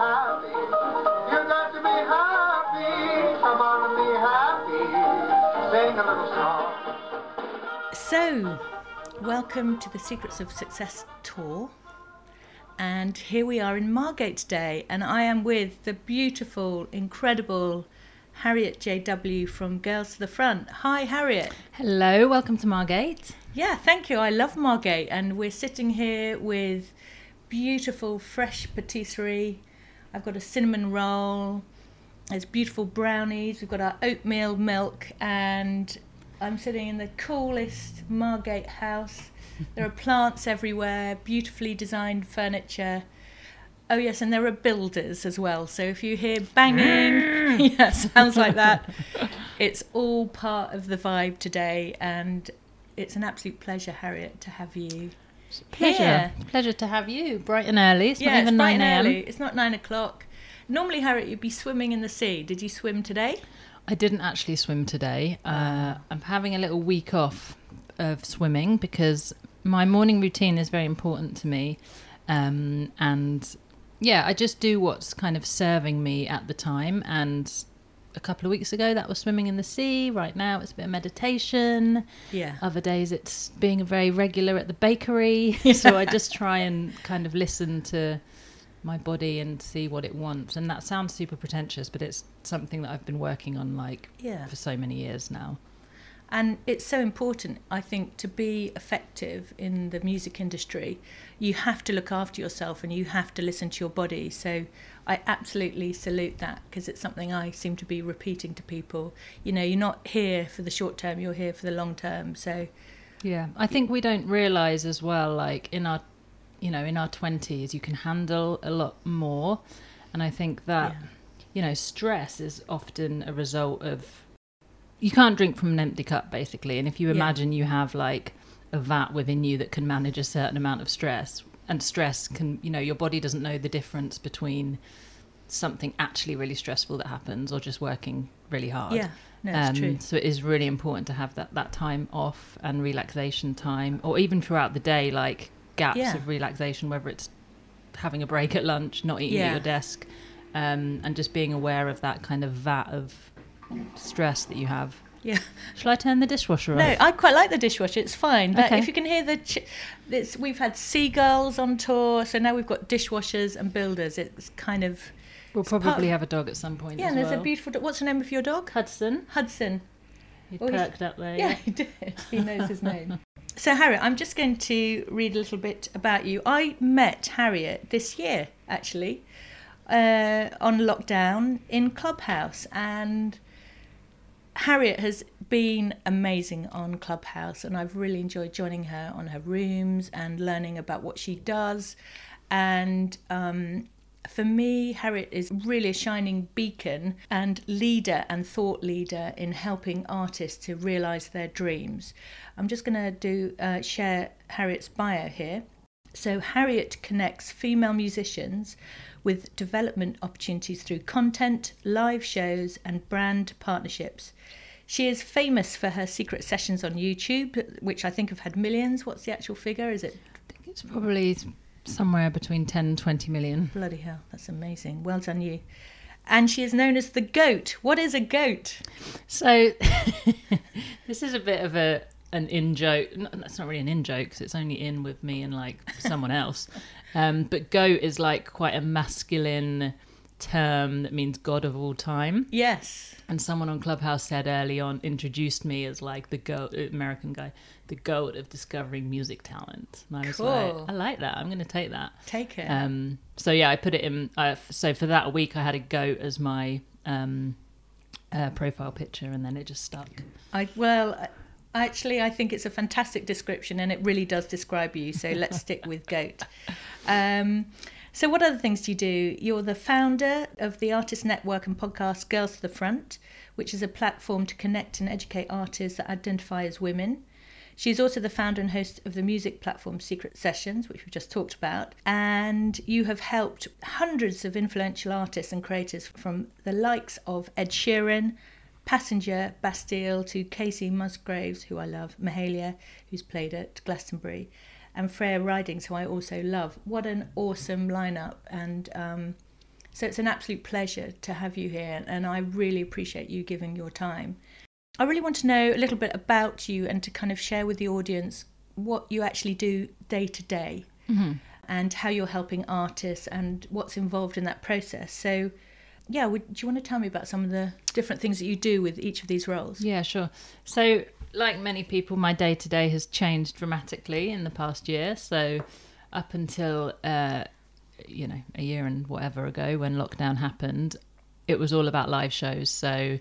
happy. You got to be happy. Come on and be happy. Sing a little song. So, welcome to the Secrets of Success tour. And here we are in Margate today, and I am with the beautiful, incredible Harriet JW from Girls to the Front. Hi, Harriet. Hello, welcome to Margate. Yeah, thank you. I love Margate, and we're sitting here with beautiful, fresh patisserie. I've got a cinnamon roll. There's beautiful brownies. We've got our oatmeal milk, and I'm sitting in the coolest Margate house. There are plants everywhere, beautifully designed furniture. Oh yes, and there are builders as well. So if you hear banging, mm. yeah, sounds like that. It's all part of the vibe today, and it's an absolute pleasure, Harriet, to have you. Pleasure. here. Pleasure to have you. Bright and early. It's yeah, not even it's 9 a.m. It's not nine o'clock. Normally, Harriet, you'd be swimming in the sea. Did you swim today? I didn't actually swim today. Uh, I'm having a little week off of swimming because my morning routine is very important to me. Um, and yeah, I just do what's kind of serving me at the time. And a couple of weeks ago, that was swimming in the sea. Right now, it's a bit of meditation. Yeah. Other days, it's being very regular at the bakery. so I just try and kind of listen to my body and see what it wants. And that sounds super pretentious, but it's something that I've been working on like Yeah. for so many years now. And it's so important, I think, to be effective in the music industry. You have to look after yourself and you have to listen to your body. So I absolutely salute that because it's something I seem to be repeating to people. You know, you're not here for the short term, you're here for the long term. So, Yeah, I think we don't realize as well, like in our, you know, in our twenties, you can handle a lot more, and I think that, Yeah. you know, stress is often a result of. You can't drink from an empty cup, basically, and if you Yeah. imagine you have like a vat within you that can manage a certain amount of stress, and stress can, you know, your body doesn't know the difference between something actually really stressful that happens or just working really hard. yeah, no, Um, true. So it is really important to have that, that time off and relaxation time, or even throughout the day, like gaps Yeah. of relaxation, whether it's having a break at lunch, not eating Yeah. at your desk, um, and just being aware of that kind of vat of stress that you have. Yeah. Shall I turn the dishwasher on? No, off? I quite like the dishwasher. It's fine. But Okay. if you can hear the, ch- it's, we've had seagulls on tour, so now we've got dishwashers and builders. It's kind of We'll probably of- have a dog at some point yeah. And there's well. a beautiful. do- What's the name of your dog? Hudson. Hudson. He he's- perked up there. Yeah, he did. He knows his name. So, Harriet, I'm just going to read a little bit about you. I met Harriet this year, actually, uh, on lockdown in Clubhouse, and Harriet has been amazing on Clubhouse, and I've really enjoyed joining her on her rooms and learning about what she does. And um, for me, Harriet is really a shining beacon and leader and thought leader in helping artists to realize their dreams. I'm just going to do uh, share Harriet's bio here. So, Harriet connects female musicians with development opportunities through content, live shows, and brand partnerships. She is famous for her secret sessions on YouTube, which I think have had millions. What's the actual figure? Is it I think it's probably somewhere between 10 and 20 million. bloody hell? That's amazing. Well done, you. And she is known as the goat. What is a goat? So this is a bit of a an in joke. No, It's not really an in joke because it's only in with me and like someone else. Um, but goat is like quite a masculine term that means god of all time. Yes. And someone on Clubhouse said early on, introduced me as like the goat, American guy, the goat of discovering music talent. And I was Cool. like, I like that. I'm going to take that. Take it. Um, so yeah, I put it in. Uh, so for that week, I had a goat as my um, uh, profile picture, and then it just stuck. I well, I- actually, I think it's a fantastic description, and it really does describe you. So let's stick with goat. Um, so, what other things do you do? You're the founder of the artist network and podcast Girls to the Front, which is a platform to connect and educate artists that identify as women. She's also the founder and host of the music platform Secret Sessions, which we've just talked about. And you have helped hundreds of influential artists and creators from the likes of Ed Sheeran, Passenger, Bastille, to Kacey Musgraves, who I love, Mahalia, who's played at Glastonbury, and Freya Ridings, who I also love. What an awesome lineup! And um, So it's an absolute pleasure to have you here, and I really appreciate you giving your time. I really want to know a little bit about you and to kind of share with the audience what you actually do day to day and how you're helping artists and what's involved in that process. So, yeah, would, do you want to tell me about some of the different things that you do with each of these roles? Yeah, sure. So, like many people, my day to day has changed dramatically in the past year. So, up until uh, you know a year and whatever ago when lockdown happened, it was all about live shows. So,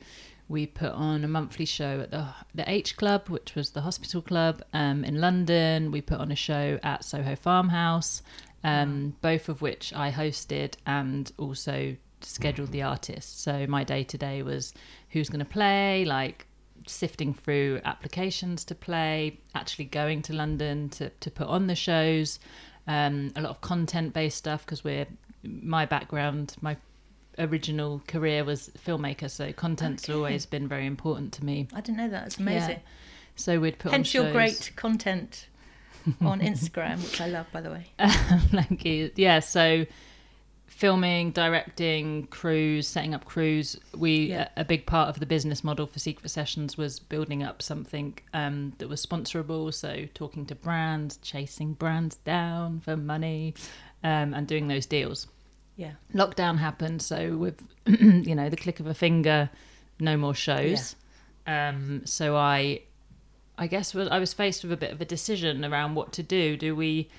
we put on a monthly show at the the H Club, which was the hospital club um, in London. We put on a show at Soho Farmhouse, um, both of which I hosted and also scheduled the artists. So my day to day was who's going to play, like sifting through applications to play, actually going to London to to put on the shows. Um, a lot of content based stuff because we're my background, my original career was filmmaker, so content's Okay. always been very important to me. I didn't know that. It's amazing. So we'd put Hence your great content on Instagram, which I love, by the way. Thank you. Yeah, so filming, directing, crews, setting up crews. We Yeah. a, a big part of the business model for Secret Sessions was building up something um, that was sponsorable. So talking to brands, chasing brands down for money, um, and doing those deals. Yeah. Lockdown happened, so with you know the click of a finger, no more shows. Um, so I, I guess I was faced with a bit of a decision around what to do. Do we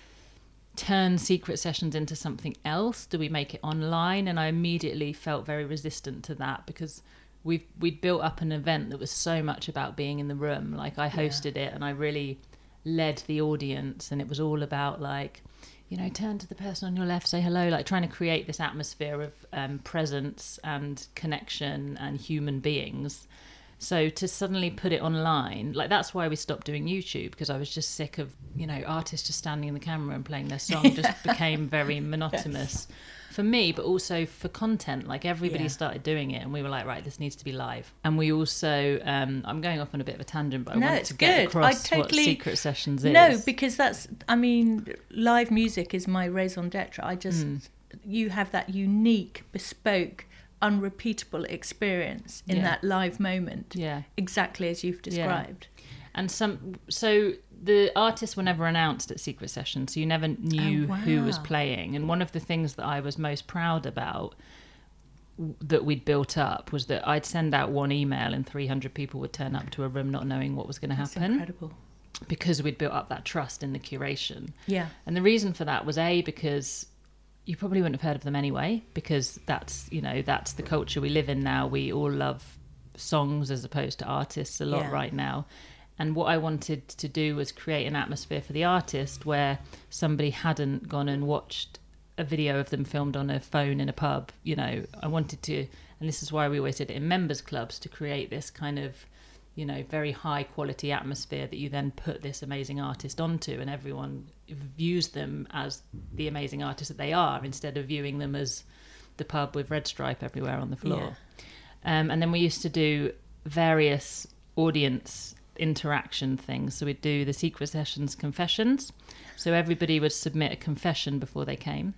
turn secret sessions into something else? Do we make it online? And I immediately felt very resistant to that because we've we'd built up an event that was so much about being in the room. Like I hosted it and I really led the audience, and it was all about like. You know, turn to the person on your left, say hello, like trying to create this atmosphere of um, presence and connection and human beings. So to suddenly put it online, like that's why we stopped doing YouTube because I was just sick of, you know, artists just standing in the camera and playing their song just became very monotonous for me, but also for content. Like everybody Yeah. started doing it and we were like, right, this needs to be live. And we also, um, I'm going off on a bit of a tangent, but I No, wanted to get good. I across totally- what Secret Sessions is. No, because that's, I mean, live music is my raison d'etre. I just, Hmm. you have that unique, bespoke, unrepeatable experience in Yeah. that live moment. yeah. Exactly as you've described. And some, so the artists were never announced at Secret Session, so you never knew Oh, who was playing. And one of the things that I was most proud about that we'd built up was that I'd send out one email and 300 people would turn up to a room not knowing what was going to That's happen incredible. because we'd built up that trust in the curation. Yeah. And the reason for that was A, because you probably wouldn't have heard of them anyway, because that's, you know, that's the culture we live in now. We all love songs as opposed to artists a lot Yeah. right now. And what I wanted to do was create an atmosphere for the artist where somebody hadn't gone and watched a video of them filmed on a phone in a pub. You know, I wanted to, and this is why we always did it in members clubs to create this kind of, you know, very high quality atmosphere that you then put this amazing artist onto, and everyone views them as the amazing artist that they are instead of viewing them as the pub with red stripe everywhere on the floor. Um, and then we used to do various audience interaction things. So we'd do the secret sessions confessions. So everybody would submit a confession before they came.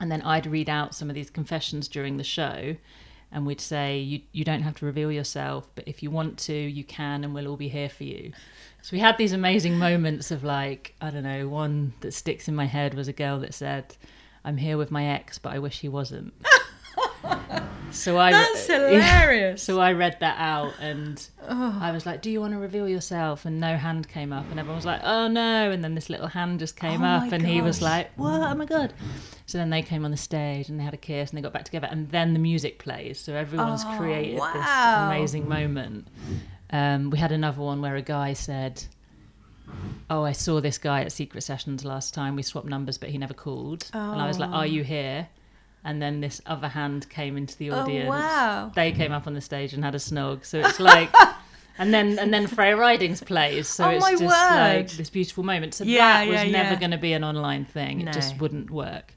And then I'd read out some of these confessions during the show. And we'd say, you, you don't have to reveal yourself, but if you want to, you can, and we'll all be here for you. So we had these amazing moments of like, I don't know, one that sticks in my head was a girl that said, I'm here with my ex, but I wish he wasn't. So I That's hilarious. So I read that out and Oh. I was like, Do you want to reveal yourself? And no hand came up. And everyone was like, Oh no. And then this little hand just came Oh up and he was like, What? Oh my God. So then they came on the stage and they had a kiss and they got back together. And then the music plays. So everyone's Oh, created wow. this amazing moment. Um, we had another one where a guy said, Oh, I saw this guy at Secret Sessions last time. We swapped numbers, but he never called. And I was like, Oh. Are you here? And then this other hand came into the audience. Oh, audience. wow. They came up on the stage and had a snog. So it's like, and then and then Freya Ridings plays. So Oh, it's my just like word. this beautiful moment. So Yeah, that was yeah, never yeah. going to be an online thing. It just wouldn't work.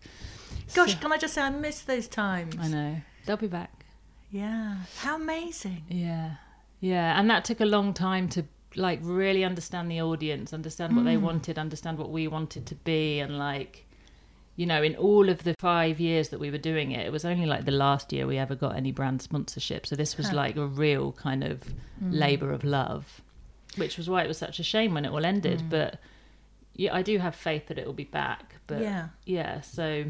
Gosh, can I just say I miss those times? I know. They'll be back. Yeah. How amazing. Yeah. Yeah. And that took a long time to like really understand the audience, understand what they Mm. wanted, understand what we wanted to be and like you know, in all of the five years that we were doing it, it was only like the last year we ever got any brand sponsorship. So this was Huh. like a real kind of Mm. labour of love, which was why it was such a shame when it all ended. Mm. But yeah, I do have faith that it will be back. But yeah, yeah. so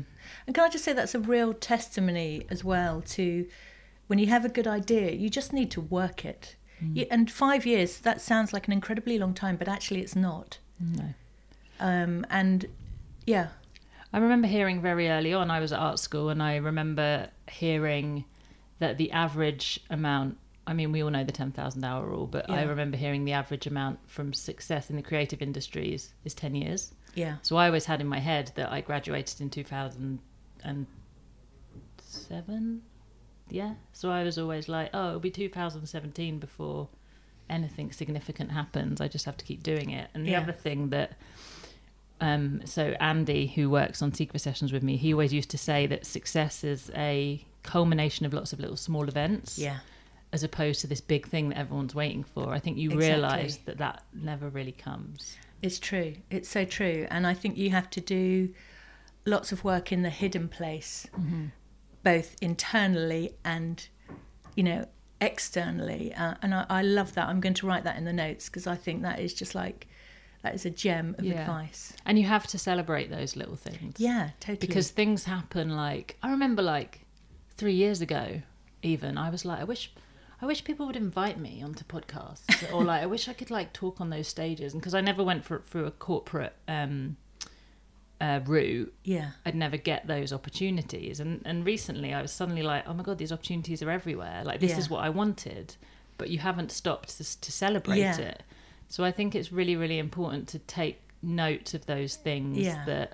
And can I just say that's a real testimony as well to when you have a good idea, you just need to work it. Mm. You, and five years, that sounds like an incredibly long time, but actually it's not. no. Um, and yeah, I remember hearing very early on, I was at art school, and I remember hearing that the average amount, I mean, we all know the 10,000 hour rule, but I remember hearing the average amount from success in the creative industries is 10 years. yeah, So I always had in my head that I graduated in 2007. Yeah. So I was always like, oh, it'll be 2017 before anything significant happens. I just have to keep doing it. And the Yeah. other thing that, um, so Andy, who works on Secret Sessions with me, he always used to say that success is a culmination of lots of little small events yeah, as opposed to this big thing that everyone's waiting for. I think you Exactly. realise that that never really comes. it's true. It's so true. And I think you have to do lots of work in the hidden place, both internally and, you know, externally. Uh, and I, I love that. I'm going to write that in the notes because I think that is just like, that is a gem of Yeah. advice. And you have to celebrate those little things. Yeah, totally. because things happen like i remember like three years ago even i was like i wish i wish people would invite me onto podcasts or like i wish i could like talk on those stages and because i never went for, through a corporate um uh, route yeah, i'd never get those opportunities and and recently i was suddenly like oh my god these opportunities are everywhere like this Yeah. is what i wanted but you haven't stopped to, to celebrate Yeah. it so i think it's really really important to take note of those things Yeah. that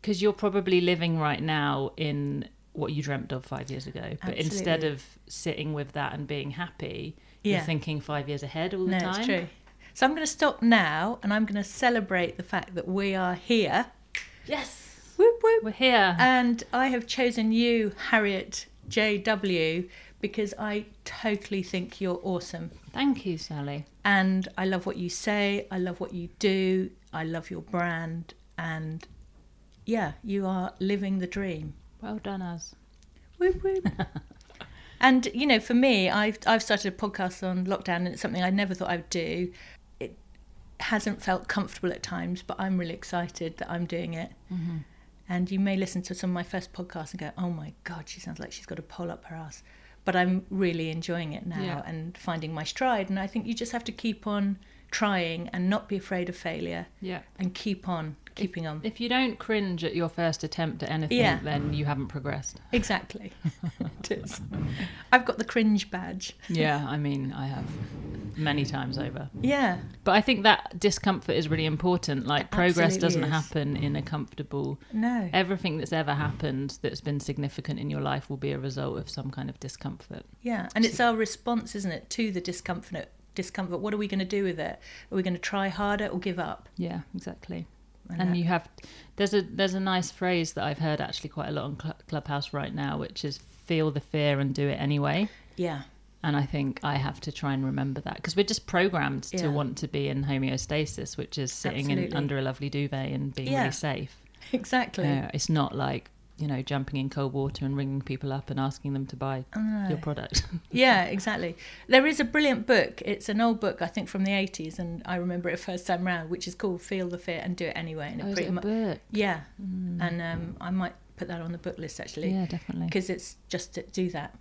because you're probably living right now in what you dreamt of five years ago but instead of sitting with that and being happy Yeah. you're thinking five years ahead all the no, time it's true. So I'm going to stop now and I'm going to celebrate the fact that we are here. yes Whoop, whoop. we're here And I have chosen you, Harriet J.W., because I totally think you're awesome. Thank you sally And I love what you say, I love what you do, I love your brand, and yeah, you are living the dream. well done us Whoop, whoop. and you know, for me, I've I've started a podcast on lockdown, and it's something I never thought I would do. It hasn't felt comfortable at times, but I'm really excited that I'm doing it. Mm-hmm. And you may listen to some of my first podcasts and go, "Oh my god, she sounds like she's got a pole up her ass." But I'm really enjoying it now Yeah. and finding my stride. And I think you just have to keep on trying and not be afraid of failure yeah and keep on keeping on. If you don't cringe at your first attempt at anything, Yeah. then you haven't progressed. Exactly. it is. I've got the cringe badge. Yeah, I mean, I have many times over. Yeah. But I think that discomfort is really important. Like, progress doesn't is. happen in a comfortable. No. Everything that's ever happened that's been significant in your life will be a result of some kind of discomfort. Yeah, and it's our response, isn't it, to the discomfort? Discomfort. What are we going to do with it? Are we going to try harder or give up? Yeah, exactly. And And that- you have there's a there's a nice phrase that I've heard actually quite a lot on Cl- Clubhouse right now, which is feel the fear and do it anyway. yeah, And I think I have to try and remember that because we're just programmed Yeah. to want to be in homeostasis, which is sitting in, under a lovely duvet and being Yeah. really safe. exactly. Uh, it's not like you know jumping in cold water and ringing people up and asking them to buy your product. Yeah, exactly. There is a brilliant book. It's an old book, I think, from the eighties, and I remember it first time round, which is called "Feel the Fear and Do It Anyway." And it oh, pretty it a mu- book? yeah, and um, I might put that on the book list actually, Yeah, definitely. because it's just to do that.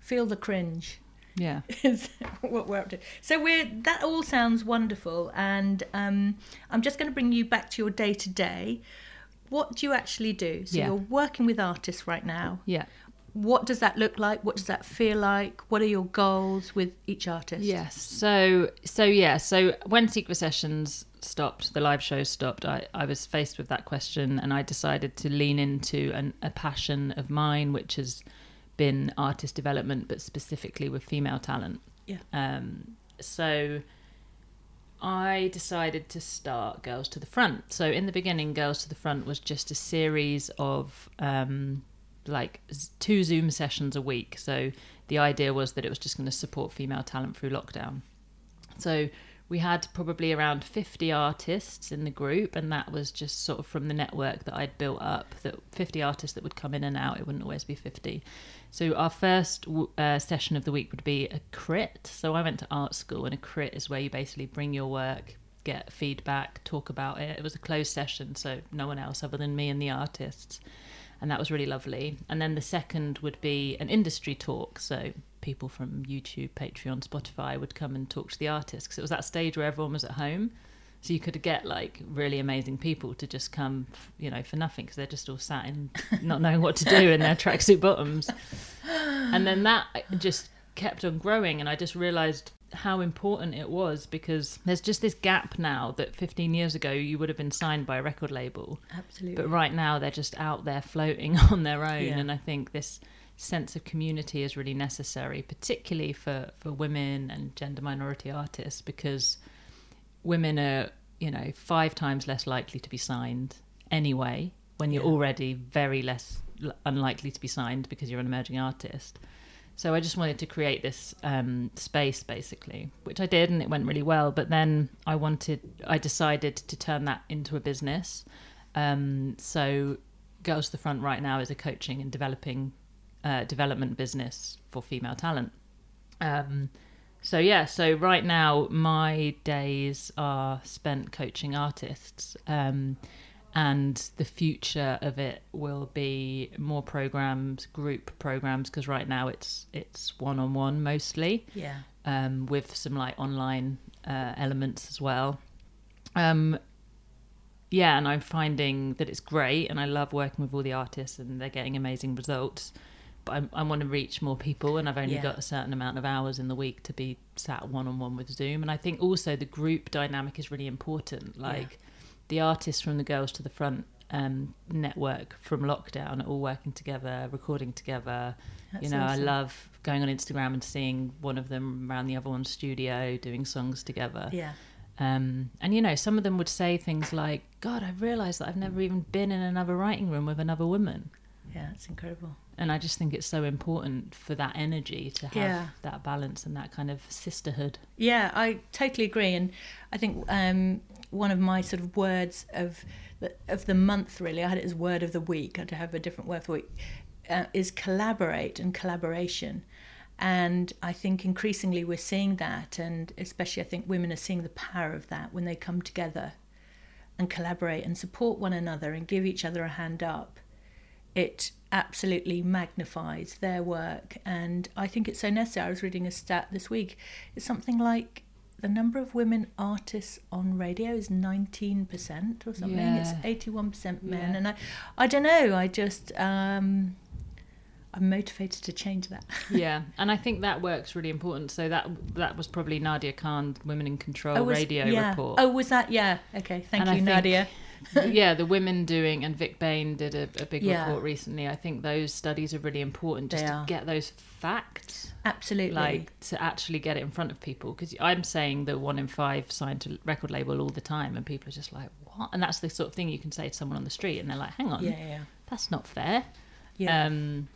Feel the cringe. Yeah. is what we're up to. So we're that all sounds wonderful, and um, I'm just going to bring you back to your day to day. What do you actually do? So Yeah. you're working with artists right now. Yeah. What does that look like? What does that feel like? What are your goals with each artist? Yes. So so yeah. So when Secret Sessions stopped, the live shows stopped. I, I was faced with that question, and I decided to lean into an, a passion of mine, which has been artist development, but specifically with female talent. Yeah. Um, so I decided to start Girls to the Front. So in the beginning, Girls to the Front was just a series of um, like two Zoom sessions a week. So the idea was that it was just going to support female talent through lockdown. So we had probably around 50 artists in the group and that was just sort of from the network that i'd built up that 50 artists that would come in and out it wouldn't always be 50 so our first uh, session of the week would be a crit. So i went to art school and a crit is where you basically bring your work get feedback talk about it. It was a closed session so no one else other than me and the artists. And that was really lovely. And then the second would be an industry talk. So people from YouTube, Patreon, Spotify would come and talk to the artists because it was that stage where everyone was at home. So you could get like really amazing people to just come, you know, for nothing because they're just all sat in, not knowing what to do in their tracksuit bottoms. And then that uh, just kept on growing, and I just realised how important it was because there's just this gap now that 15 years ago you would have been signed by a record label. Absolutely. But right now they're just out there floating on their own, Yeah. and I think this sense of community is really necessary, particularly for, for women and gender minority artists, because women are, you know, five times less likely to be signed anyway, when you're Yeah. already very less l- unlikely to be signed because you're an emerging artist. So I just wanted to create this um, space, basically, which I did, and it went really well. But then I wanted, I decided to turn that into a business. Um, so Girls to the Front right now is a coaching and developing uh, development business for female talent. Um, so yeah, so right now my days are spent coaching artists, um, and the future of it will be more programs, group programs, because right now it's it's one on one mostly, yeah. um, with some like online uh, elements as well. Um, yeah, and I'm finding that it's great, and I love working with all the artists, and they're getting amazing results. I, I want to reach more people, and I've only Yeah. got a certain amount of hours in the week to be sat one on one with Zoom. And I think also the group dynamic is really important. Like the artists from the Girls to the Front um, network from lockdown are all working together, recording together. That's you know, I love going on Instagram and seeing one of them around the other one's studio doing songs together. Yeah. Um, and you know, some of them would say things like, "God, I've realised that I've never even been in another writing room with another woman." Yeah. It's incredible. And I just think it's so important for that energy to have Yeah. that balance and that kind of sisterhood. Yeah, I totally agree, and I think um, one of my sort of words of the, of the month, really, I had it as word of the week. I had to have a different word for it. Uh, is collaborate and collaboration, and I think increasingly we're seeing that, and especially I think women are seeing the power of that when they come together and collaborate and support one another and give each other a hand up. It absolutely magnifies their work, and I think it's so necessary. I was reading a stat this week. It's something like the number of women artists on radio is 19% or something. Yeah. It's 81% men. Yeah. And I, I don't know, I just, um, I'm motivated to change that. yeah, and I think that work's really important. So that that was probably Nadia Khan's Women in Control was- radio yeah. report. Oh, was that? Yeah. Okay. Thank And I you, think- Nadia. yeah, the women doing, and Vick Bain did a, a big Yeah. report recently. I think those studies are really important just They to are. get those facts, Absolutely. like to actually get it in front of people. Because I'm saying that one in five signed to record label all the time, and people are just like, "What?" And that's the sort of thing you can say to someone on the street, and they're like, "Hang on, yeah, yeah. that's not fair." Yeah. Um,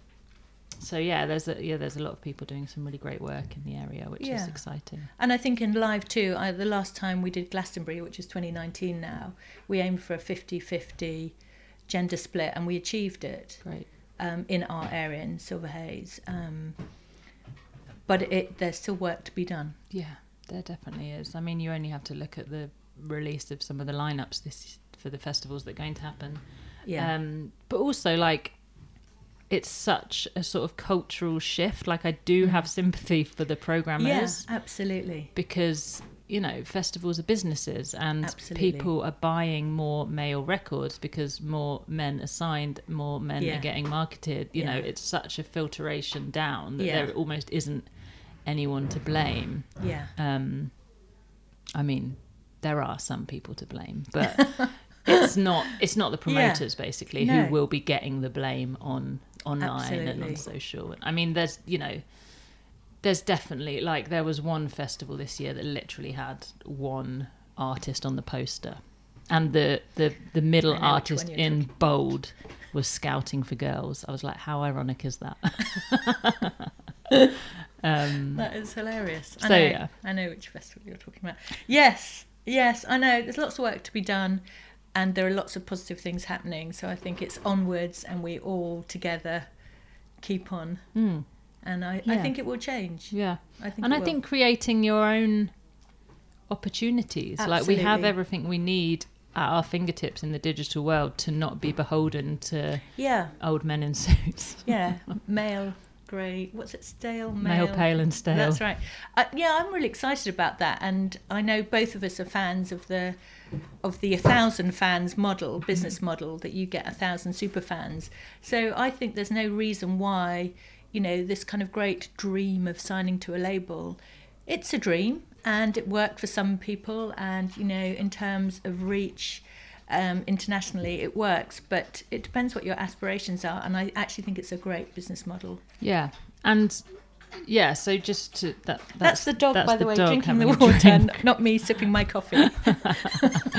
so yeah, there's a yeah, there's a lot of people doing some really great work in the area, which is exciting. And I think in live too, I, the last time we did Glastonbury, which is 2019 now, we aimed for a 50 50 gender split and we achieved it Great. um, in our area in Silver Hayes. Um, but it, there's still work to be done. Yeah, there definitely is. I mean, you only have to look at the release of some of the lineups this for the festivals that are going to happen. Yeah. Um, but also, like, it's such a sort of cultural shift. Like, I do have sympathy for the yeah, programmers absolutely. because you know festivals are businesses and Absolutely. people are buying more male records because more men are signed more men Yeah. are getting marketed you know it's such a filtration down that Yeah. there almost isn't anyone to blame Yeah. um, I mean, there are some people to blame, but it's not. It's not the Yeah. promoters basically No. who will be getting the blame on online and on social. I mean, there's you know, there's definitely like there was one festival this year that literally had one artist on the poster, and the the the middle I know which artist in bold was scouting for girls. I was like, how ironic is that? Um, That is hilarious. I So, know. yeah. I know which festival you're talking about. Yes, yes, I know. There's lots of work to be done, and there are lots of positive things happening. So I think it's onwards, and we all together keep on. mm, And I, I think it will change. yeah. I think. and I will. think creating your own opportunities, like we have everything we need at our fingertips in the digital world to not be beholden to Yeah, old men in suits, yeah. Male, grey. What's it? Stale. male, pale, and stale. That's right. Uh, yeah, I'm really excited about that, and I know both of us are fans of the of the a thousand fans model, business model that you get a thousand super fans. So I think there's no reason why, you know, this kind of great dream of signing to a label, it's a dream, and it worked for some people, and you know, in terms of reach. Um, internationally, it works, but it depends what your aspirations are. And I actually think it's a great business model. Yeah, and yeah. So just to that. That's, That's, the dog, that's by the, way, drinking the water, drink. not me sipping my coffee.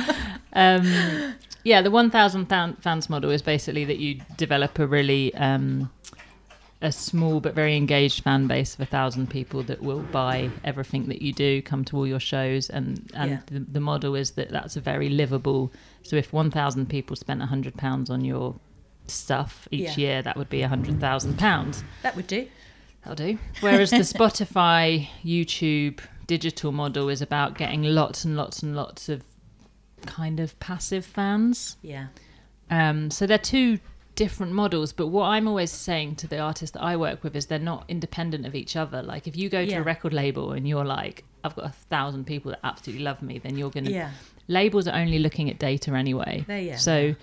um, yeah, the 1,000 fans model is basically that you develop a really um, a small but very engaged fan base of a thousand people that will buy everything that you do, come to all your shows, and and Yeah. the, the model is that that's a very livable. So if 1,000 people spent a 100 pounds on your stuff each Yeah. year, that would be a 100,000 pounds. that would do. That'll do. Whereas the Spotify, YouTube digital model is about getting lots and lots and lots of kind of passive fans. Yeah. Um, so they're two different models, but what I'm always saying to the artists that I work with is they're not independent of each other. Like if you go to Yeah. a record label and you're like, I've got a thousand people that absolutely love me, then you're gonna Yeah. labels are only looking at data anyway. So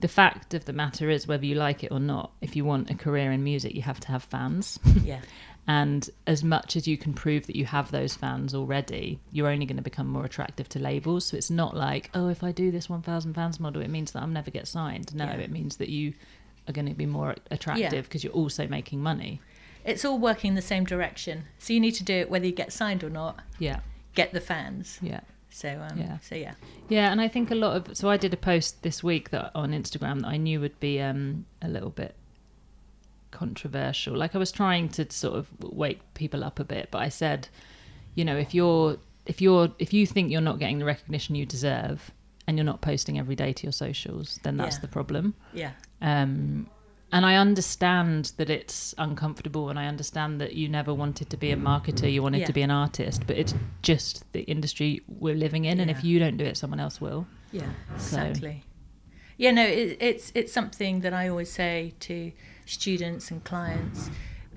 the fact of the matter is whether you like it or not, if you want a career in music, you have to have fans. Yeah. And as much as you can prove that you have those fans already, you're only going to become more attractive to labels. So it's not like, oh, if I do this 1,000 fans model, it means that I'll never get signed. No, Yeah. it means that you are going to be more attractive because you're also making money. It's all working in the same direction. So you need to do it whether you get signed or not. Yeah, Get the fans. yeah. So um, Yeah. so yeah. Yeah, and I think a lot of so I did a post this week that on Instagram that I knew would be um, a little bit controversial. Like I was trying to sort of wake people up a bit, but I said, you know, if you're if you're if you think you're not getting the recognition you deserve and you're not posting every day to your socials, then that's Yeah. the problem. Yeah. Um, and I understand that it's uncomfortable, and I understand that you never wanted to be a marketer, you wanted Yeah. to be an artist, but it's just the industry we're living in, and if you don't do it, someone else will. Yeah. So- Exactly. Yeah, no, it, it's it's something that I always say to students and clients.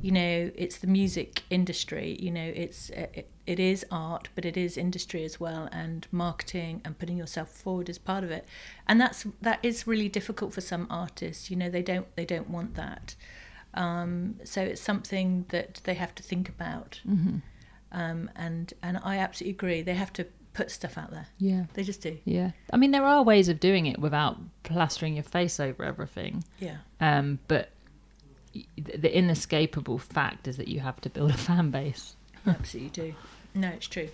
You know, it's the music industry. You know, it's it, it is art, but it is industry as well, and marketing and putting yourself forward is part of it. And that's that is really difficult for some artists. You know, they don't they don't want that. Um, so it's something that they have to think about. Mm-hmm. Um, and and I absolutely agree. They have to put stuff out there. Yeah. They just do. Yeah. I mean, there are ways of doing it without plastering your face over everything. Yeah. Um, but the inescapable fact is that you have to build a fan base. Absolutely do. No, it's true.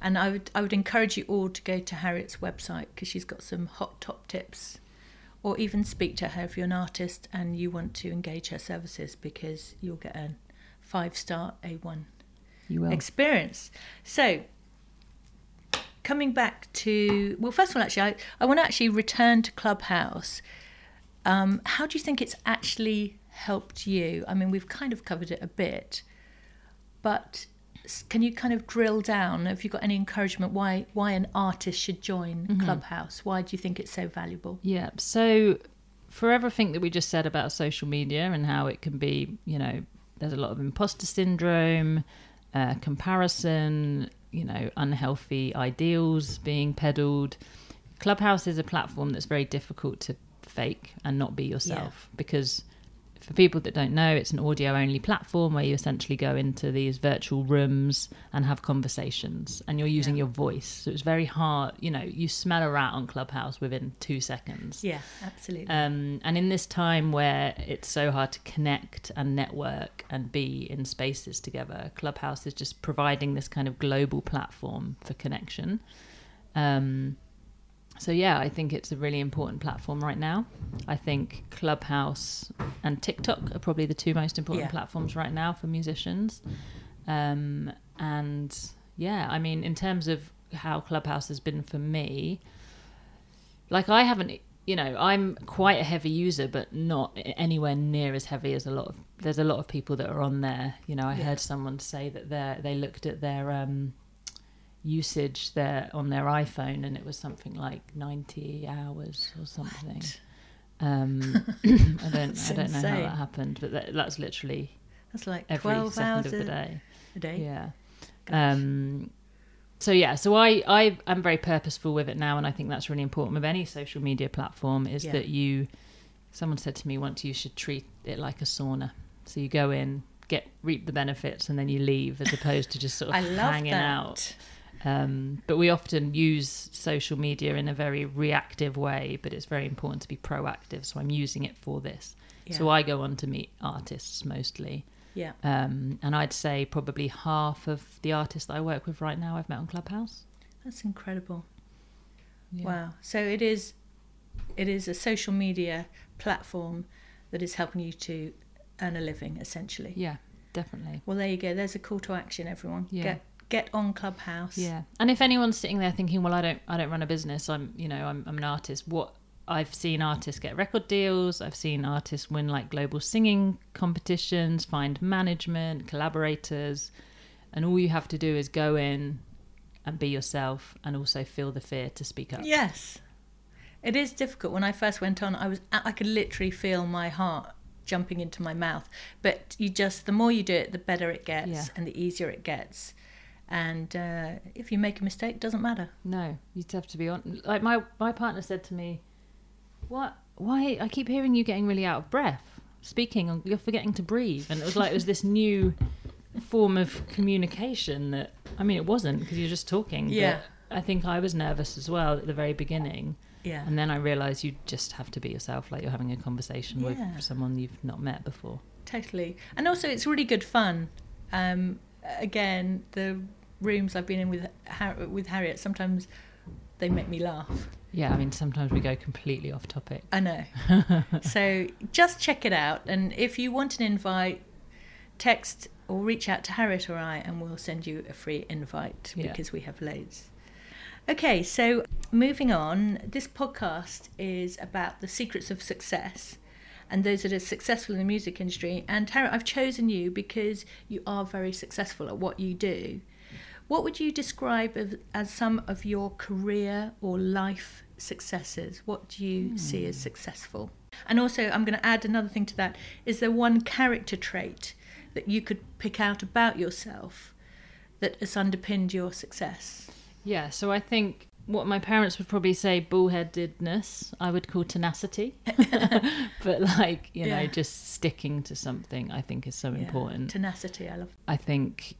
And I would I would encourage you all to go to Harriet's website because she's got some hot top tips, or even speak to her if you're an artist and you want to engage her services because you'll get a five star A1 You will. experience. So, coming back to well, first of all, actually, I, I want to actually return to Clubhouse. Um, how do you think it's actually helped you? I mean, we've kind of covered it a bit, but can you kind of drill down? Have you got any encouragement why why an artist should join Clubhouse? Why do you think it's so valuable? Yeah. So, for everything that we just said about social media and how it can be, you know, there's a lot of imposter syndrome, uh, comparison, you know, unhealthy ideals being peddled. Clubhouse is a platform that's very difficult to fake and not be yourself because for people that don't know, it's an audio only platform where you essentially go into these virtual rooms and have conversations and you're using Yeah. your voice. So it's very hard, you know, you smell a rat on Clubhouse within two seconds. Yeah, absolutely. Um, and in this time where it's so hard to connect and network and be in spaces together, Clubhouse is just providing this kind of global platform for connection. Um, so yeah, I think it's a really important platform right now. I think Clubhouse and TikTok are probably the two most important Yeah. platforms right now for musicians. Um, and yeah, I mean, in terms of how Clubhouse has been for me, like I haven't, you know, I'm quite a heavy user, but not anywhere near as heavy as a lot of. There's a lot of people that are on there. You know, I Yeah. heard someone say that they they looked at their um, usage there on their iPhone, and it was something like 90 hours or something. Um, I don't, I don't know how that happened, but that, that's literally That's like every 12 second hours of the day. a day. Yeah. Um, so yeah, so I I am very purposeful with it now, and I think that's really important with any social media platform. Is Yeah. that you? Someone said to me once you should treat it like a sauna. So you go in, get reap the benefits, and then you leave, as opposed to just sort of hanging that. out. Um, but we often use social media in a very reactive way, but it's very important to be proactive. So I'm using it for this. Yeah. So I go on to meet artists mostly. yeah. Um, and I'd say probably half of the artists that I work with right now I've met on Clubhouse. That's incredible. Yeah. Wow. So it is it is a social media platform that is helping you to earn a living essentially. Yeah, definitely. Well there you go. There's a call to action everyone. Yeah. Get get on Clubhouse. Yeah. And if anyone's sitting there thinking, well, I don't, I don't run a business. I'm, you know, I'm, I'm an artist. What I've seen artists get record deals. I've seen artists win like global singing competitions, find management, collaborators, and all you have to do is go in and be yourself, and also feel the fear to speak up. Yes. It is difficult. When I first went on, I was I could literally feel my heart jumping into my mouth. But you just the more you do it, the better it gets, Yeah. and the easier it gets. And uh, if you make a mistake, doesn't matter. No, you'd have to be on. Like my my partner said to me, "What? Why? I keep hearing you getting really out of breath speaking. You're forgetting to breathe." And it was like it was this new form of communication that I mean, it wasn't because you're just talking. Yeah. But I think I was nervous as well at the very beginning, Yeah. and then I realised you just have to be yourself, like you're having a conversation Yeah. with someone you've not met before. Totally. And also, it's really good fun. Um, again, the rooms I've been in with Har- with Harriet sometimes they make me laugh. Yeah, I mean, sometimes we go completely off topic. I know. so just check it out, and if you want an invite, text or reach out to Harriet or I, and we'll send you a free invite Yeah. because we have loads. Okay, so moving on, this podcast is about the secrets of success and those that are successful in the music industry. And Harriet, I've chosen you because you are very successful at what you do. What would you describe as, as some of your career or life successes? What do you see as hmm. successful? And also, I'm going to add another thing to that. Is there one character trait that you could pick out about yourself that has underpinned your success? Yeah, so I think what my parents would probably say bullheadedness, I would call tenacity. but like, you know, just sticking to something I think is so Yeah, important. Tenacity, I love. I think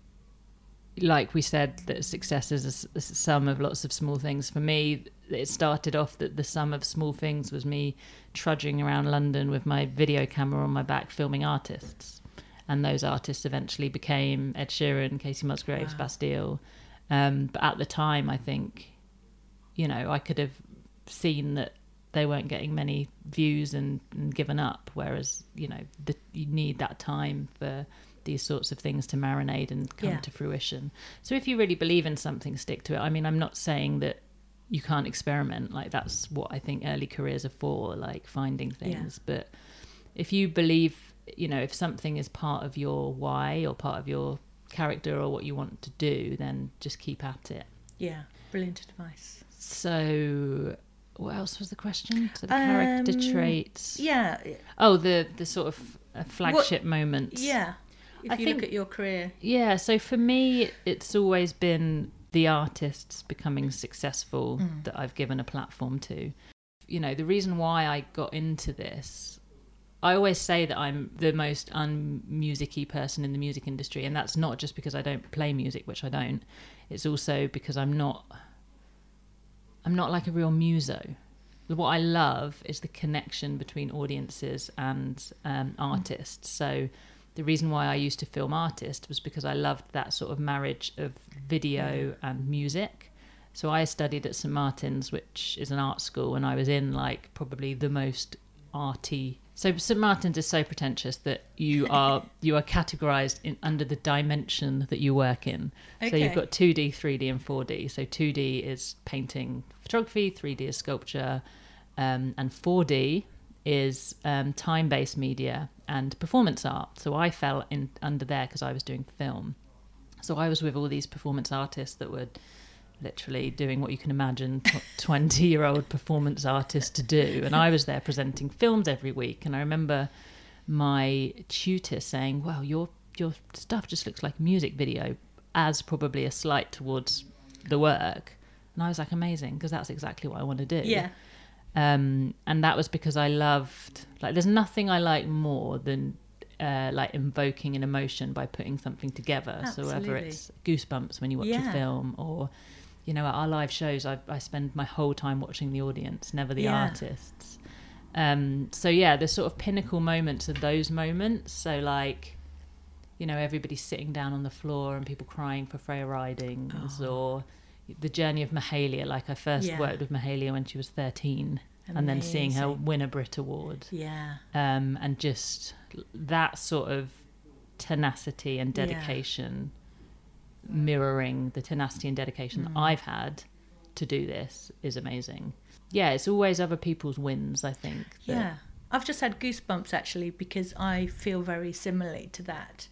like we said that success is a sum of lots of small things for me it started off that the sum of small things was me trudging around london with my video camera on my back filming artists and those artists eventually became ed sheeran kacey musgraves Wow. bastille um, but at the time i think you know i could have seen that they weren't getting many views and, and given up whereas you know the, you need that time for these sorts of things to marinate and come Yeah. to fruition. So if you really believe in something stick to it. I mean i'm not saying that you can't experiment. Like that's what i think early careers are for like finding things. But if you believe you know if something is part of your why or part of your character or what you want to do then just keep at it. Yeah, brilliant advice. So what else was the question so the character Um, traits Yeah, oh the the sort of uh, flagship moments yeah. If I you think- look at your career, Yeah, so for me, it's always been the artists becoming successful Mm. that I've given a platform to. You know, the reason why I got into this, I always say that I'm the most unmusicy person in the music industry, and that's not just because I don't play music, which I don't. It's also because I'm not. I'm not like a real muso. What I love is the connection between audiences and um, artists. So the reason why I used to film artists was because I loved that sort of marriage of video and music. So I studied at St Martin's, which is an art school, and I was in like probably the most arty So St Martin's is so pretentious that you are you are categorized in under the dimension that you work in. So you've got 2D, 3D, and 4D. So 2D is painting, photography. 3D is sculpture, um, and 4D is um, time-based media and performance art. So I fell in under there because I was doing film. So I was with all these performance artists that were literally doing what you can imagine 20 year old performance artists to do. And I was there presenting films every week. And I remember my tutor saying, Well, your, your stuff just looks like a music video, as probably a slight towards the work. And I was like, Amazing, because that's exactly what I want to do. Yeah. Um, and that was because I loved, like, there's nothing I like more than. Uh, like invoking an emotion by putting something together. So whether it's goosebumps when you watch Yeah. a film, or you know, at our live shows, I, I spend my whole time watching the audience, never the Yeah. artists. Um, so yeah, the sort of pinnacle moments of those moments. So like, you know, everybody sitting down on the floor and people crying for Freya Ridings, or the journey of Mahalia. Like I first Oh. Yeah. worked with Mahalia when she was thirteen, and then seeing her win a Brit Award, Yeah. um, and just that sort of tenacity and Yeah. Mirroring the tenacity and dedication Mm. that I've had to do this is amazing. Yeah, it's always other people's wins, I think. that- Yeah. I've just had goosebumps actually because I feel very similarly to that.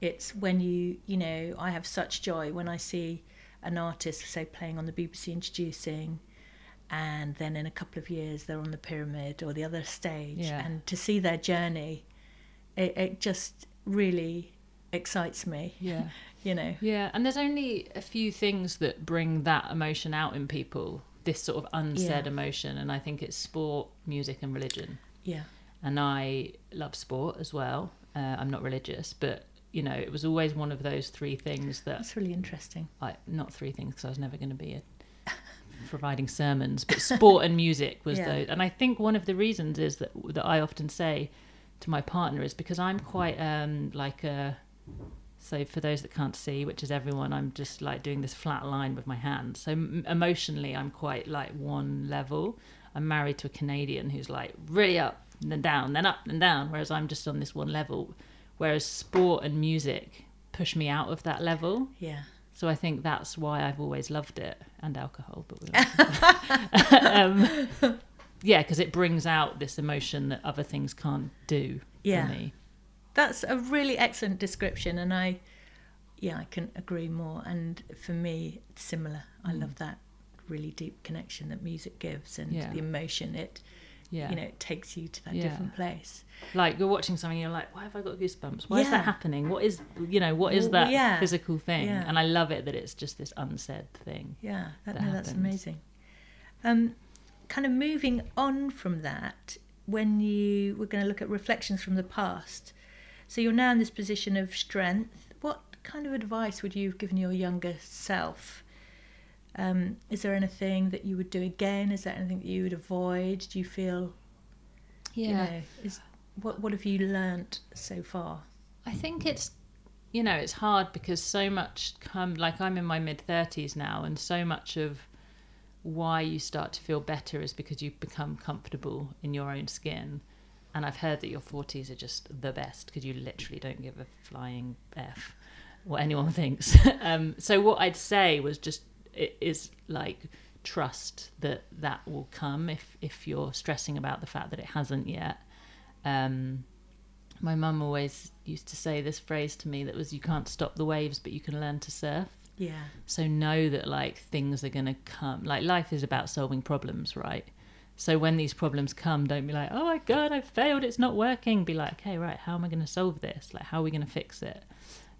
It's when you, you know, I have such joy when I see an artist, say, playing on the BBC Introducing, and then in a couple of years they're on the pyramid or the other stage, Yeah. and to see their journey, it, it just really excites me, Yeah. you know. Yeah, and there's only a few things that bring that emotion out in people, this sort of unsaid Yeah. emotion, and I think it's sport, music, and religion. Yeah. and I love sport as well. Uh, I'm not religious, but you know, it was always one of those three things that That's really interesting. I not three things because I was never going to be a, providing sermons, but sport and music was Yeah. those. And I think one of the reasons is that that I often say to my partner is because I'm quite um like a so for those that can't see, which is everyone, I'm just like doing this flat line with my hand. So emotionally, I'm quite like one level. I'm married to a Canadian who's like really up and then down, then up and down, whereas I'm just on this one level. Whereas sport and music push me out of that level. Yeah. So I think that's why I've always loved it and alcohol, but we um, yeah, because it brings out this emotion that other things can't do Yeah. for me. That's a really excellent description, and I, yeah, I can agree more. And for me, it's similar. I Mm. love that really deep connection that music gives, and Yeah. the emotion it, Yeah, you know, it takes you to that Yeah. different place. like you're watching something, you're like, why have I got goosebumps? Why is that happening? What is you know what is that yeah. physical thing? Yeah. And I love it that it's just this unsaid thing. Yeah, that, That no, that's amazing. Um, kind of moving on from that, when you we're going to look at reflections from the past. So you're now in this position of strength. What kind of advice would you have given your younger self? Um, is there anything that you would do again? Is there anything that you would avoid? Do you feel, you know, is what what have you learnt so far? I think it's you know it's hard because so much come like I'm in my mid 30s now and so much of why you start to feel better is because you become comfortable in your own skin and I've heard that your 40s are just the best because you literally don't give a flying f what anyone thinks. Um, so what I'd say was just it is like trust that that will come if if you're stressing about the fact that it hasn't yet. Um, my mum always used to say this phrase to me that was you can't stop the waves but you can learn to surf. Yeah, so know that like things are going to come like life is about solving problems right so when these problems come don't be like oh my god i failed it's not working. Be like okay right how am i going to solve this? Like how are we going to fix it?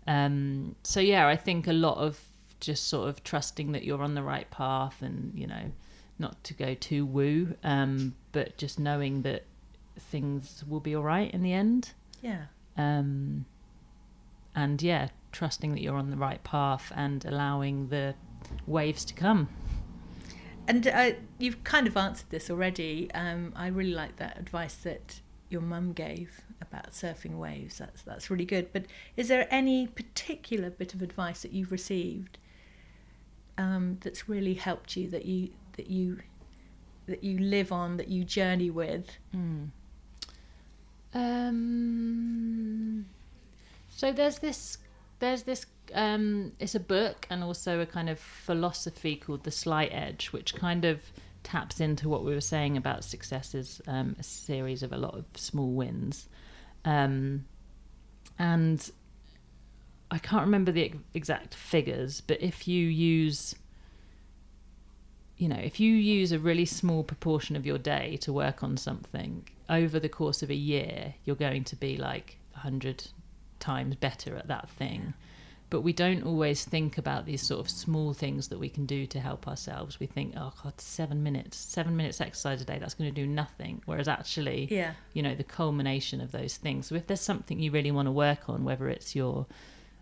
Um so yeah i think a lot of just sort of trusting that you're on the right path and you know not to go too woo um but just knowing that things will be all right in the end. Yeah, um, and yeah, trusting that you're on the right path and allowing the waves to come. And uh, you've kind of answered this already. Um, I really like that advice that your mum gave about surfing waves. That's that's really good. But is there any particular bit of advice that you've received um, that's really helped you that you that you that you live on that you journey with? Um, so there's this, there's this. Um, it's a book and also a kind of philosophy called the Slight Edge, which kind of taps into what we were saying about success is um, a series of a lot of small wins. Um, and I can't remember the exact figures, but if you use, you know, if you use a really small proportion of your day to work on something over the course of a year, you're going to be like a hundred times better at that thing. But we don't always think about these sort of small things that we can do to help ourselves. We think, oh God, seven minutes, seven minutes exercise a day, that's going to do nothing. Whereas actually, Yeah. you know the culmination of those things so if there's something you really want to work on whether it's your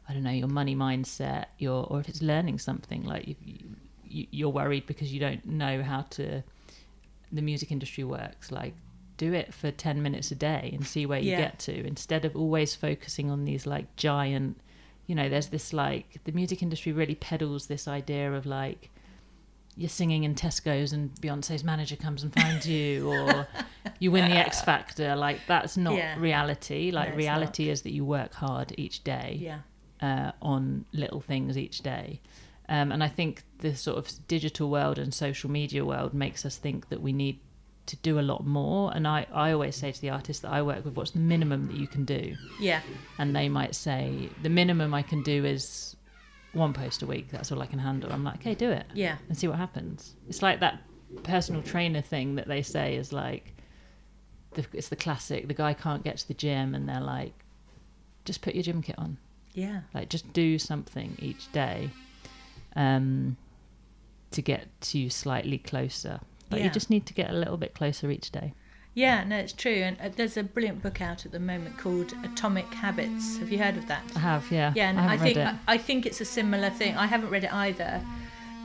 i don't know your money mindset your or if it's learning something like you, you, you're worried because you don't know how to the music industry works like do it for 10 minutes a day and see where you Yeah. get to instead of always focusing on these like giant you know there's this like the music industry really peddles this idea of like you're singing in Tesco's and Beyonce's manager comes and finds you, or you win the X Factor. Like that's not Yeah. reality. Like No, reality is that you work hard each day Yeah. uh, on little things each day. Um, and I think the sort of digital world and social media world makes us think that we need to do a lot more. And I, I always say to the artists that I work with, what's the minimum that you can do? Yeah. and they might say the minimum I can do is one post a week. That's all I can handle. I'm like, okay, do it Yeah. and see what happens. It's like that personal trainer thing that they say is like, the, it's the classic. The guy can't get to the gym, and they're like, just put your gym kit on. Yeah. Like, just do something each day, um, to get to slightly closer. Like, Yeah. you just need to get a little bit closer each day. Yeah, no, it's true. And uh, there's a brilliant book out at the moment called Atomic Habits. Have you heard of that? I have, yeah. Yeah, and I I, think. I, I think it's a similar thing. I haven't read it either,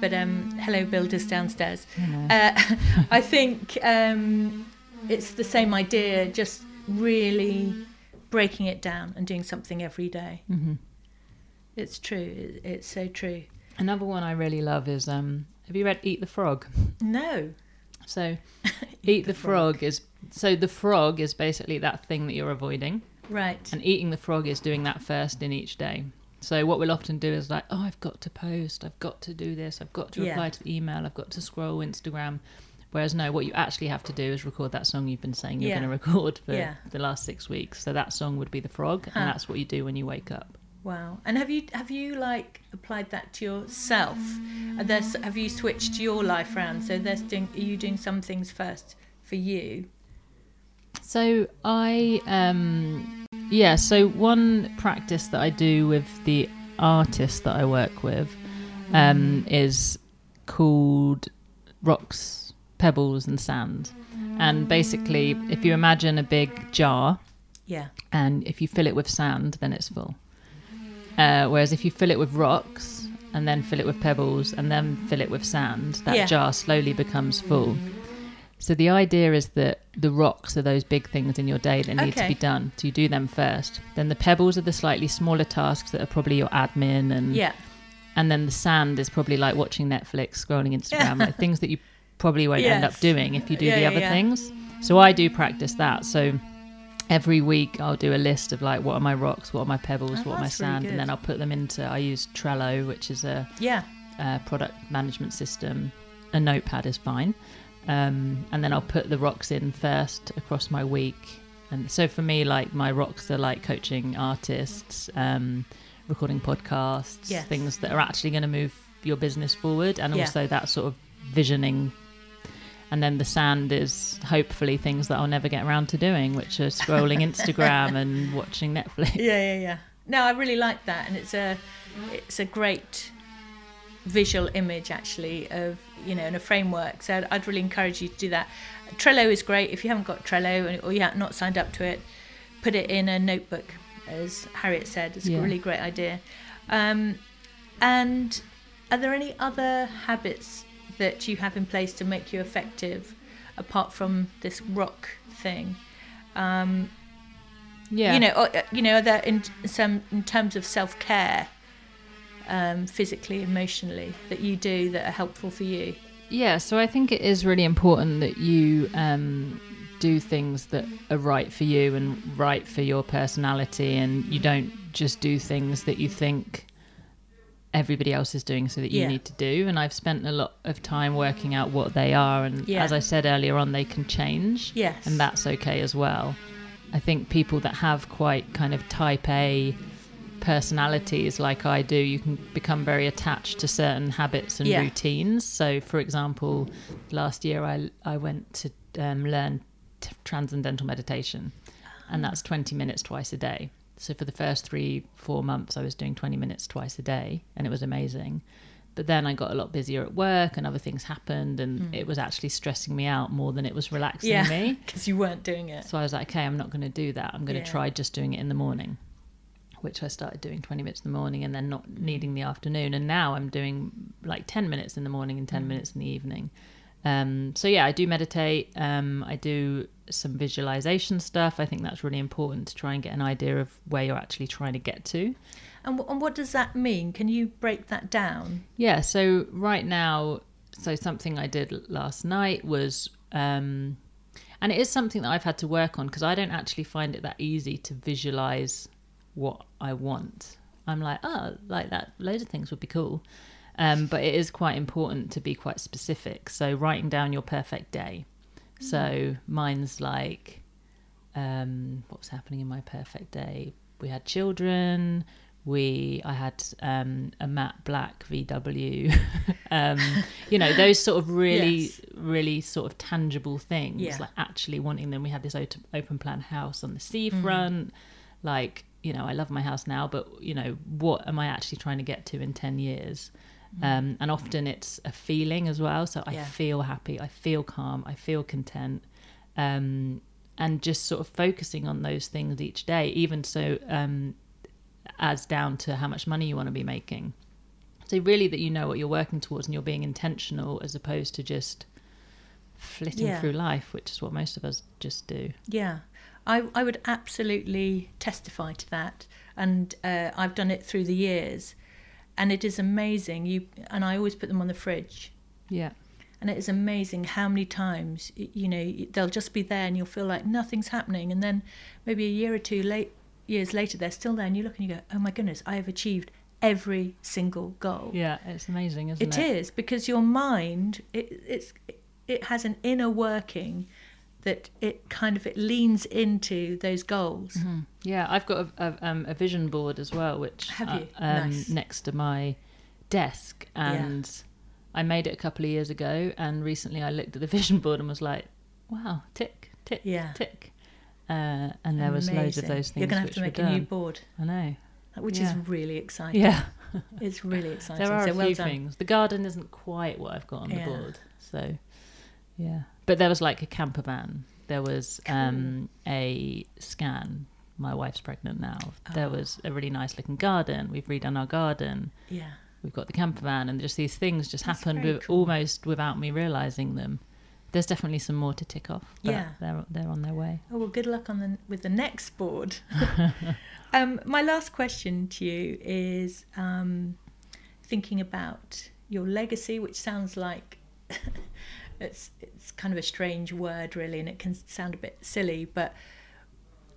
but um, hello, builders downstairs. Uh, I think um, it's the same idea, just really breaking it down and doing something every day. hmm It's true. It's so true. Another one I really love is um, have you read Eat the Frog? No. So, Eat, the, frog. is so the frog is basically that thing that you're avoiding, Right. and eating the frog is doing that first in each day. So what we'll often do is like, oh, I've got to post, I've got to do this, I've got to Yeah. reply to the email, I've got to scroll Instagram. Whereas no, what you actually have to do is record that song you've been saying you're Yeah. going to record for Yeah. the last six weeks. So that song would be the frog, Huh. and that's what you do when you wake up. Wow. And have you have you like applied that to yourself? There, have you switched your life around? So there's doing, are you doing some things first for you? So I um yeah, so one practice that I do with the artists that I work with um is called rocks, pebbles and sand. And basically if you imagine a big jar Yeah. and if you fill it with sand then it's full. Uh, whereas if you fill it with rocks and then fill it with pebbles and then fill it with sand, that Yeah. jar slowly becomes full. So the idea is that the rocks are those big things in your day that need to be done. So you do them first. Then the pebbles are the slightly smaller tasks that are probably your admin and Yeah. and then the sand is probably like watching Netflix, scrolling Instagram, like things that you probably won't end up doing if you do Yeah, the other yeah. things. So I do practice that. So every week I'll do a list of like what are my rocks, what are my pebbles, Oh, what are my that's really sand, and then. I'll put them into. I use Trello, which is a, Yeah. a product management system. A notepad is fine, um, and then I'll put the rocks in first across my week. And so for me, like my rocks are like coaching artists, um, recording podcasts, Yes. things that are actually going to move your business forward, and Yeah. also that sort of visioning. And then the sand is hopefully things that I'll never get around to doing, which are scrolling Instagram and watching Netflix. Yeah, yeah, yeah. No, I really like that, and it's a it's a great visual image actually of you know and a framework. So I'd, really encourage you to do that. Trello is great if you haven't got Trello or you have not signed up to it. Put it in a notebook, as Harriet said. It's Yeah. a really great idea. Um, and are there any other habits that you have in place to make you effective, apart from this rock thing? Um, Yeah, you know, or, uh, you know, that in some in terms of self care, um, physically, emotionally, that you do that are helpful for you. Yeah, so I think it is really important that you um, do things that are right for you and right for your personality, and you don't just do things that you think everybody else is doing so that you Yeah. need to do. And I've spent a lot of time working out what they are, and Yeah. as I said earlier on, they can change, Yes. and that's okay as well. I think people that have quite kind of type A personalities like I do, you can become very attached to certain habits and Yeah. routines. So, for example, last year I I went to um, learn t- transcendental meditation, and that's twenty minutes twice a day. So for the first three four months, I was doing twenty minutes twice a day, and it was amazing. But then I got a lot busier at work, and other things happened, and it was actually stressing me out more than it was relaxing yeah, me. because you weren't doing it. So I was like, okay, I'm not going to do that. I'm going to Yeah. try just doing it in the morning, which I started doing 20 minutes in the morning and then not needing the afternoon. And now I'm doing like 10 minutes in the morning and 10 minutes in the evening. Um, so yeah, I do meditate. Um, I do some visualization stuff. I think that's really important to try and get an idea of where you're actually trying to get to. And, and what does that mean? Can you break that down? Yeah, so right now, so something I did last night was, um, and it is something that I've had to work on because I don't actually find it that easy to visualize what I want. I'm like, oh, like that, loads of things would be cool. Um, but it is quite important to be quite specific. So writing down your perfect day. So mine's like, um, what was happening in my perfect day? We had children. We, I had um, a matte black VW. um, you know, those sort of really, Yes. really sort of tangible things. Yeah. Like actually wanting them. We had this open, plan house on the Mm-hmm. seafront. Like, you know, I love my house now, but you know, what am I actually trying to get to in ten years? Um, and often it's a feeling as well. So I. Yeah. feel happy, I feel calm, I feel content, um, and just sort of focusing on those things each day, even so um, as down to how much money you want to be making. So really, that you know what you're working towards and you're being intentional as opposed to just flitting Yeah. through life, which is what most of us just do. Yeah, I, I would absolutely testify to that, and uh, I've done it through the years, and it is amazing. You and I always put them on the fridge, Yeah, and it is amazing how many times you know they'll just be there, and you'll feel like nothing's happening, and then maybe a year or two late years later they're still there, and you look and you go, oh my goodness, I have achieved every single goal. yeah, it's amazing, isn't It it? is because your mind it, it's it has an inner working that it kind of it leans into those goals. Mm-hmm. Yeah, I've got a, a, um, a vision board as well, which Have uh, you? um, Nice. next to my desk, and I made it a couple of years ago. And recently, I looked at the vision board and was like, "Wow, tick, tick, Yeah. tick." Uh, and there was loads of those things. You're going to have to make a new board, I know. which Yeah. is really exciting. Yeah, It's really exciting. there are so a well few done. things. The garden isn't quite what I've got on Yeah. the board, so yeah. But there was like a camper van. There was um, a scan. My wife's pregnant now. There Oh. was a really nice looking garden. We've redone our garden. Yeah. We've got the camper van, and just these things just That's happened with, cool. almost without me realizing them. There's definitely some more to tick off. But Yeah. they're they're on their way. Oh well, good luck on the with the next board. um, my last question to you is um, thinking about your legacy, which sounds like it's it's kind of a strange word, really, and it can sound a bit silly. But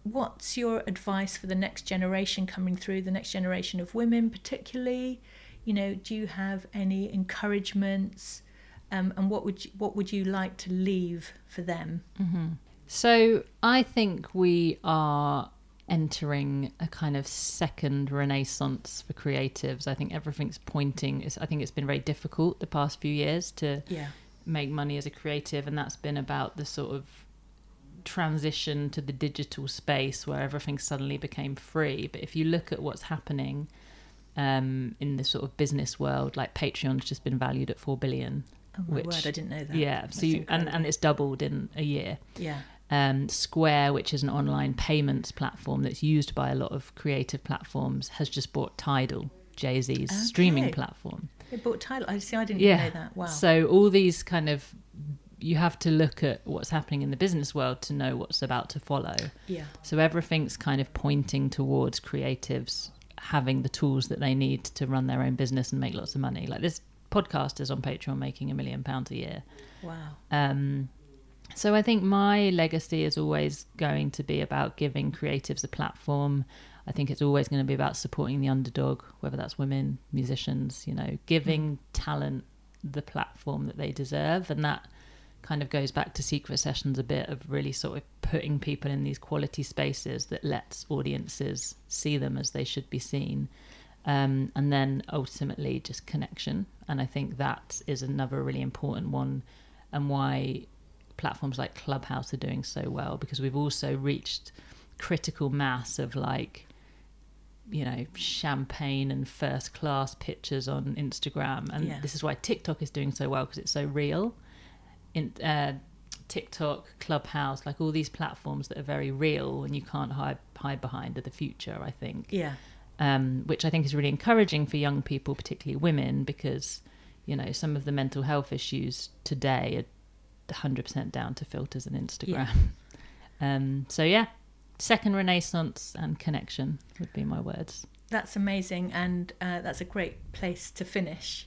what's your advice for the next generation coming through, the next generation of women, particularly? You know, do you have any encouragements? Um, and what would you, what would you like to leave for them? So I think we are entering a kind of second renaissance for creatives. I think everything's pointing. I think it's been very difficult the past few years to Yeah. Make money as a creative, and that's been about the sort of transition to the digital space where everything suddenly became free. But if you look at what's happening um, in the sort of business world, like Patreon's just been valued at four billion. Oh Which- word, I didn't know that. Yeah, That's so you, and, incredible. and it's doubled in a year yeah, um, Square, which is an online payments platform that's used by a lot of creative platforms, has just bought Tidal, Jay Z's streaming platform. They bought Tidal. I see. I didn't Yeah. know that. Wow. So all these kind of you have to look at what's happening in the business world to know what's about to follow. yeah, So everything's kind of pointing towards creatives having the tools that they need to run their own business and make lots of money. Like this podcast is on Patreon making a million pounds a year. wow. Um, So I think my legacy is always going to be about giving creatives a platform. I think it's always going to be about supporting the underdog, whether that's women, musicians, you know, giving mm. talent the platform that they deserve. And that kind of goes back to secret sessions a bit of really sort of putting people in these quality spaces that lets audiences see them as they should be seen. Um, and then ultimately just connection. And I think that is another really important one, and why platforms like Clubhouse are doing so well because we've also reached critical mass of like you know champagne and first class pictures on Instagram, and yeah. this is why TikTok is doing so well because it's so real. In uh, TikTok, Clubhouse, like all these platforms that are very real and you can't hide hide behind the future. I think. Yeah. Um, which I think is really encouraging for young people, particularly women, because you know some of the mental health issues today are 100% down to filters and Instagram. Yeah. Um, so yeah, second renaissance and connection would be my words. That's amazing, and uh, that's a great place to finish.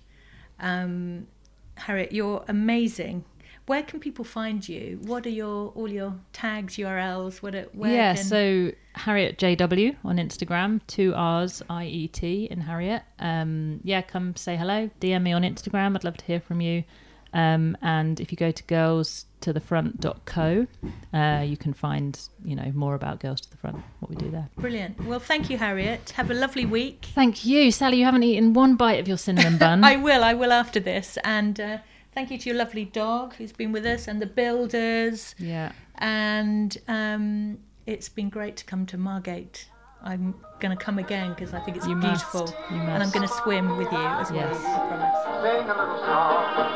Um, Harriet, you're amazing. Where can people find you? What are your all your tags, URLs? What are, where yeah, can... so Harriet JW on Instagram, two R's I E T in Harriet. Um, yeah, come say hello, DM me on Instagram. I'd love to hear from you. Um, and if you go to girls to the front.co, uh, you can find you know more about girls to the front, what we do there. Brilliant. Well, thank you, Harriet. Have a lovely week. Thank you, Sally. You haven't eaten one bite of your cinnamon bun. I will. I will after this. And uh, thank you to your lovely dog who's been with us and the builders. Yeah. And um, it's been great to come to Margate. I'm going to come again because I think it's you beautiful. Must. You must. And I'm going to swim with you as yes. well, I promise. Sing a little song.